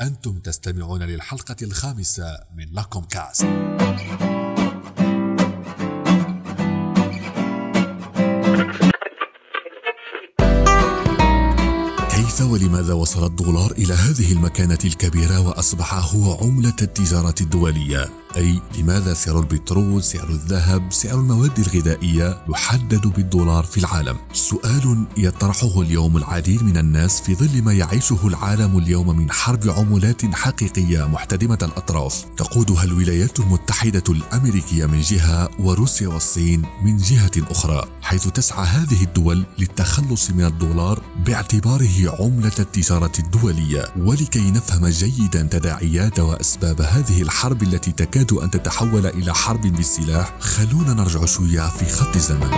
أنتم تستمعون للحلقة الخامسة من لاكوم كاست كيف ولماذا وصل الدولار إلى هذه المكانة الكبيرة وأصبح هو عملة التجارة الدولية؟ أي لماذا سعر البترول، سعر الذهب، سعر المواد الغذائية يحدد بالدولار في العالم؟ سؤال يطرحه اليوم العديد من الناس في ظل ما يعيشه العالم اليوم من حرب عملات حقيقية محتدمة الأطراف تقودها الولايات المتحدة الأمريكية من جهة وروسيا والصين من جهة أخرى حيث تسعى هذه الدول للتخلص من الدولار باعتباره عملة التجارة الدولية ولكي نفهم جيدا تداعيات وأسباب هذه الحرب التي تكاد تكاد أن تتحول إلى حرب بالسلاح. خلونا نرجع شوية في خط الزمن.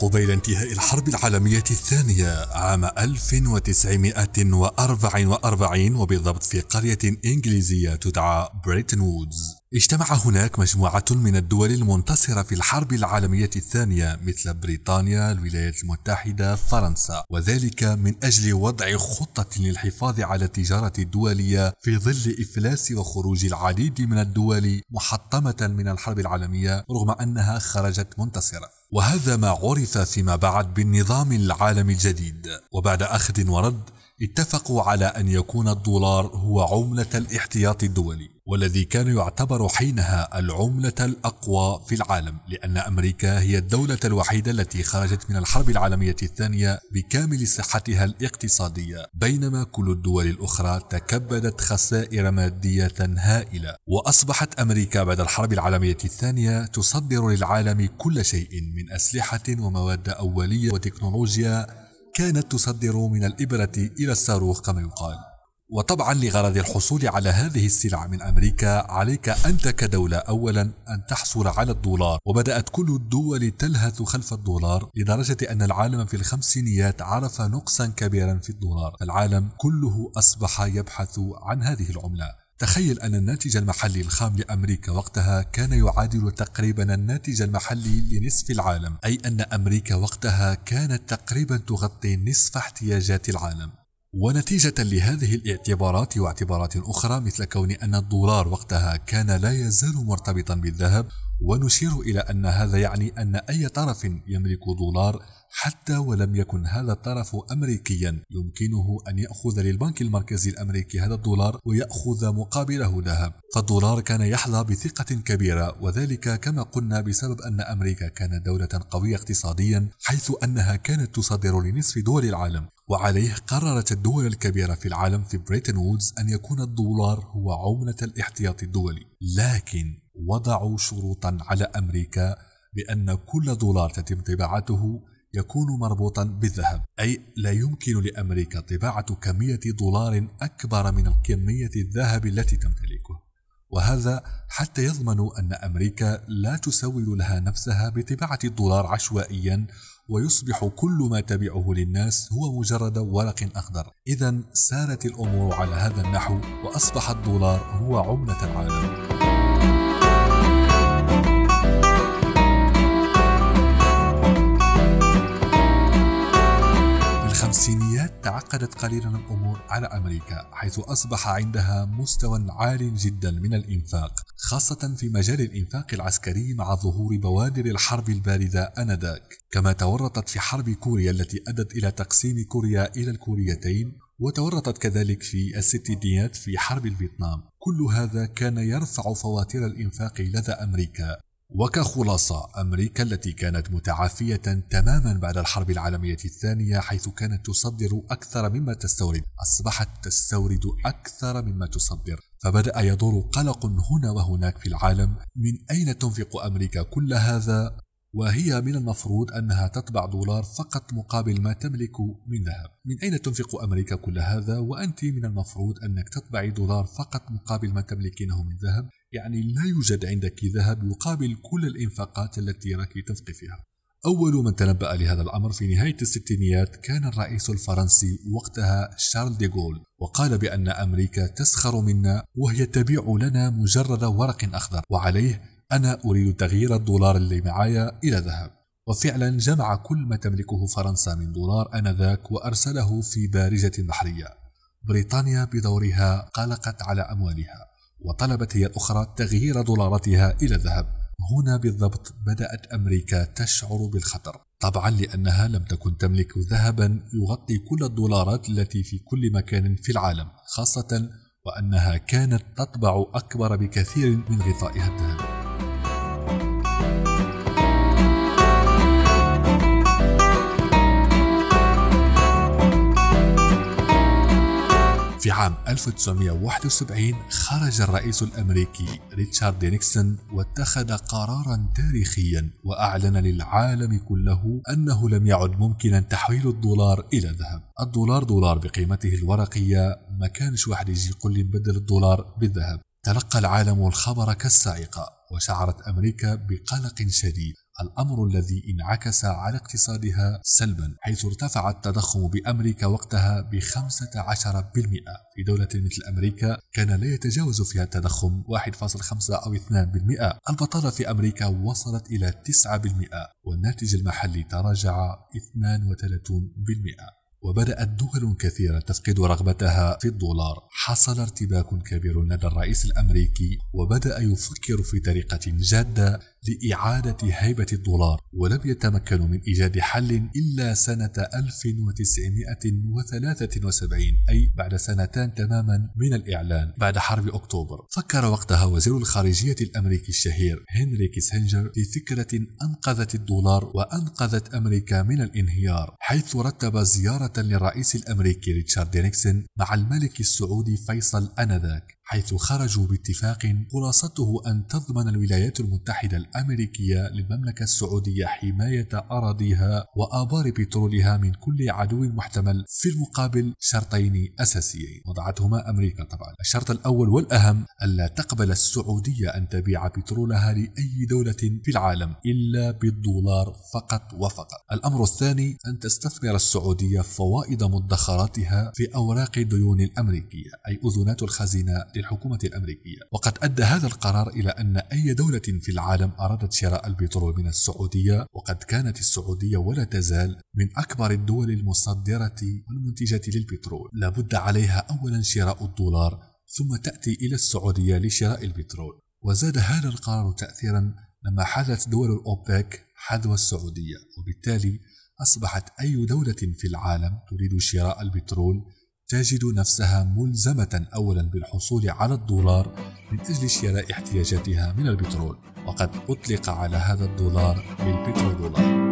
قبيل انتهاء الحرب العالمية الثانية عام 1944 وبالضبط في قرية إنجليزية تدعى بريتن وودز. اجتمع هناك مجموعة من الدول المنتصرة في الحرب العالمية الثانية مثل بريطانيا، الولايات المتحدة، فرنسا، وذلك من أجل وضع خطة للحفاظ على التجارة الدولية في ظل إفلاس وخروج العديد من الدول محطمة من الحرب العالمية رغم أنها خرجت منتصرة. وهذا ما عرف فيما بعد بالنظام العالمي الجديد، وبعد أخذ ورد اتفقوا على أن يكون الدولار هو عملة الاحتياط الدولي والذي كان يعتبر حينها العملة الأقوى في العالم لأن أمريكا هي الدولة الوحيدة التي خرجت من الحرب العالمية الثانية بكامل صحتها الاقتصادية بينما كل الدول الأخرى تكبدت خسائر مادية هائلة. وأصبحت أمريكا بعد الحرب العالمية الثانية تصدر للعالم كل شيء من أسلحة ومواد أولية وتكنولوجيا كانت تصدر من الإبرة إلى الصاروخ كما يقال. وطبعا لغرض الحصول على هذه السلع من أمريكا عليك أنت كدولة أولا أن تحصل على الدولار. وبدأت كل الدول تلهث خلف الدولار لدرجة أن العالم في الخمسينيات عرف نقصا كبيرا في الدولار. العالم كله أصبح يبحث عن هذه العملة. تخيل أن الناتج المحلي الخام لأمريكا وقتها كان يعادل تقريبا الناتج المحلي لنصف العالم أي أن أمريكا وقتها كانت تقريبا تغطي نصف احتياجات العالم. ونتيجة لهذه الاعتبارات واعتبارات أخرى مثل كون أن الدولار وقتها كان لا يزال مرتبطا بالذهب ونشير إلى أن هذا يعني أن أي طرف يملك دولار حتى ولم يكن هذا الطرف أمريكيا. يمكنه أن يأخذ للبنك المركزي الأمريكي هذا الدولار ويأخذ مقابله ذهب فالدولار كان يحظى بثقة كبيرة وذلك كما قلنا بسبب أن أمريكا كانت دولة قوية اقتصاديا حيث أنها كانت تصدر لنصف دول العالم. وعليه قررت الدول الكبيرة في العالم في بريتن وودز أن يكون الدولار هو عملة الاحتياط الدولي. لكن وضعوا شروطا على أمريكا بأن كل دولار تتم طباعته يكون مربوطا بالذهب. أي لا يمكن لأمريكا طباعة كمية دولار أكبر من كمية الذهب التي تمتلكه. وهذا حتى يضمنوا أن أمريكا لا تسول لها نفسها بطباعة الدولار عشوائيا ويصبح كل ما تبيعه للناس هو مجرد ورق أخضر. إذا سارت الأمور على هذا النحو وأصبح الدولار هو عملة العالم. الخمسينيات تعقدت قليلا الأمور على أمريكا حيث أصبح عندها مستوى عال جدا من الإنفاق خاصة في مجال الإنفاق العسكري مع ظهور بوادر الحرب الباردة آنذاك. كما تورطت في حرب كوريا التي أدت إلى تقسيم كوريا إلى الكوريتين وتورطت كذلك في الستينيات في حرب الفيتنام. كل هذا كان يرفع فواتير الإنفاق لدى أمريكا. وكخلاصة أمريكا التي كانت متعافية تماما بعد الحرب العالمية الثانية حيث كانت تصدر أكثر مما تستورد. أصبحت تستورد أكثر مما تصدر. فبدأ يدور قلق هنا وهناك في العالم. من أين تنفق أمريكا كل هذا؟ وهي من المفروض أنها تطبع دولار فقط مقابل ما تملك من ذهب. من أين تنفق أمريكا كل هذا؟ وأنت من المفروض أنك تطبعي دولار فقط مقابل ما تملكينه من ذهب. يعني لا يوجد عندك ذهب يقابل كل الإنفاقات التي راك تنفقي فيها. أول من تنبأ لهذا الأمر في نهاية الستينيات كان الرئيس الفرنسي وقتها شارل ديغول وقال بأن أمريكا تسخر منا وهي تبيع لنا مجرد ورق أخضر وعليه أنا أريد تغيير الدولار اللي معايا إلى ذهب. وفعلا جمع كل ما تملكه فرنسا من دولار آنذاك وأرسله في بارجة بحرية. بريطانيا بدورها قلقت على أموالها وطلبت هي الأخرى تغيير دولاراتها إلى الذهب هنا بالضبط بدأت أمريكا تشعر بالخطر. طبعا لأنها لم تكن تملك ذهبا يغطي كل الدولارات التي في كل مكان في العالم خاصة وأنها كانت تطبع أكبر بكثير من غطائها الذهبي. في عام 1971 خرج الرئيس الأمريكي ريتشارد نيكسون واتخذ قرارا تاريخيا وأعلن للعالم كله أنه لم يعد ممكنا تحويل الدولار إلى ذهب، الدولار دولار بقيمته الورقية ما كانش واحد يجي يقول لي نبدل الدولار بالذهب، تلقى العالم الخبر كالصاعقه وشعرت أمريكا بقلق شديد. الأمر الذي انعكس على اقتصادها سلبا حيث ارتفع التضخم بأمريكا وقتها ب 15% في دولة مثل أمريكا كان لا يتجاوز فيها التضخم 1.5 أو 2% البطالة في أمريكا وصلت إلى 9% والناتج المحلي تراجع 32% وبدأت دول كثيرة تفقد رغبتها في الدولار. حصل ارتباك كبير لدى الرئيس الأمريكي وبدأ يفكر في طريقة جادة لإعادة هيبة الدولار ولم يتمكنوا من إيجاد حل إلا سنة 1973 أي بعد سنتان تماما من الإعلان. بعد حرب أكتوبر فكر وقتها وزير الخارجية الأمريكي الشهير هنري كيسنجر في فكرة أنقذت الدولار وأنقذت أمريكا من الانهيار حيث رتب زيارة للرئيس الأمريكي ريتشارد نيكسون مع الملك السعودي فيصل آنذاك. حيث خرجوا باتفاق خلاصته أن تضمن الولايات المتحدة الأمريكية للمملكة السعودية حماية أراضيها وآبار بترولها من كل عدو محتمل في المقابل شرطين أساسيين. وضعتهما أمريكا طبعا. الشرط الأول والأهم ألا تقبل السعودية أن تبيع بترولها لأي دولة في العالم إلا بالدولار فقط وفقط. الأمر الثاني أن تستثمر السعودية فوائد مدخراتها في أوراق الديون الأمريكية أي أذونات الخزينة للحكومة الأمريكية. وقد أدى هذا القرار إلى أن أي دولة في العالم أرادت شراء البترول من السعودية وقد كانت السعودية ولا تزال من أكبر الدول المصدرة والمنتجة للبترول. لابد عليها أولا شراء الدولار ثم تأتي إلى السعودية لشراء البترول. وزاد هذا القرار تأثيرا لما حدث دول الأوبك حذو السعودية. وبالتالي أصبحت أي دولة في العالم تريد شراء البترول تجد نفسها ملزمة أولا بالحصول على الدولار من أجل شراء احتياجاتها من البترول وقد أطلق على هذا الدولار بالبترول